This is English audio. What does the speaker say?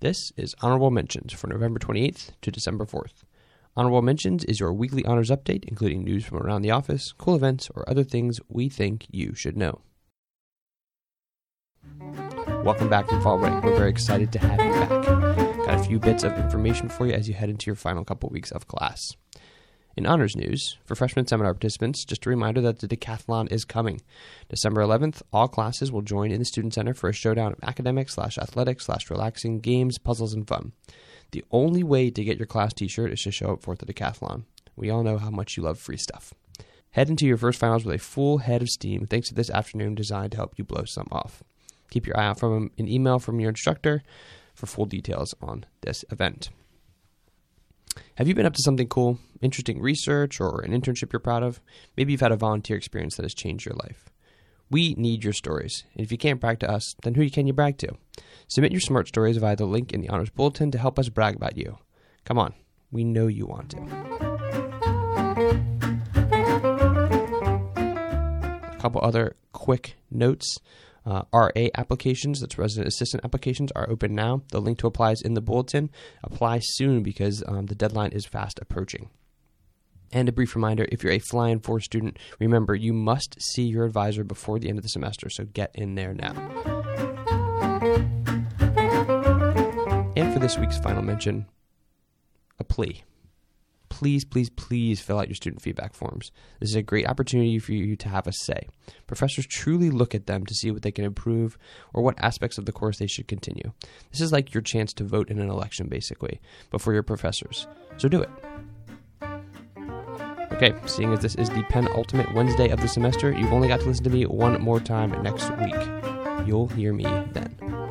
This is Honorable Mentions for November 28th to December 4th. Honorable Mentions is your weekly honors update, including news from around the office, cool events, or other things we think you should know. Welcome back from fall break. We're very excited to have you back. Got a few bits of information for you as you head into your final couple weeks of class. In honors news, for freshman seminar participants, just a reminder that the decathlon is coming. December 11th, all classes will join in the Student Center for a showdown of academic slash athletic slash relaxing games, puzzles, and fun. The only way to get your class t shirt is to show up for the decathlon. We all know how much you love free stuff. Head into your first finals with a full head of steam thanks to this afternoon designed to help you blow some off. Keep your eye out for an email from your instructor for full details on this event. Have you been up to something cool, interesting research, or an internship you're proud of? Maybe you've had a volunteer experience that has changed your life. We need your stories. And if you can't brag to us, then who can you brag to? Submit your smart stories via the link in the Honors Bulletin to help us brag about you. Come on, we know you want to. A couple other quick notes. Uh, RA applications, that's resident assistant applications, are open now. The link to apply is in the bulletin. Apply soon because um, the deadline is fast approaching. And a brief reminder if you're a Fly Four student, remember you must see your advisor before the end of the semester, so get in there now. And for this week's final mention, a plea please, please, please fill out your student feedback forms. This is a great opportunity for you to have a say. Professors truly look at them to see what they can improve or what aspects of the course they should continue. This is like your chance to vote in an election, basically, but for your professors. So do it. Okay, seeing as this is the penultimate Wednesday of the semester, you've only got to listen to me one more time next week. You'll hear me then.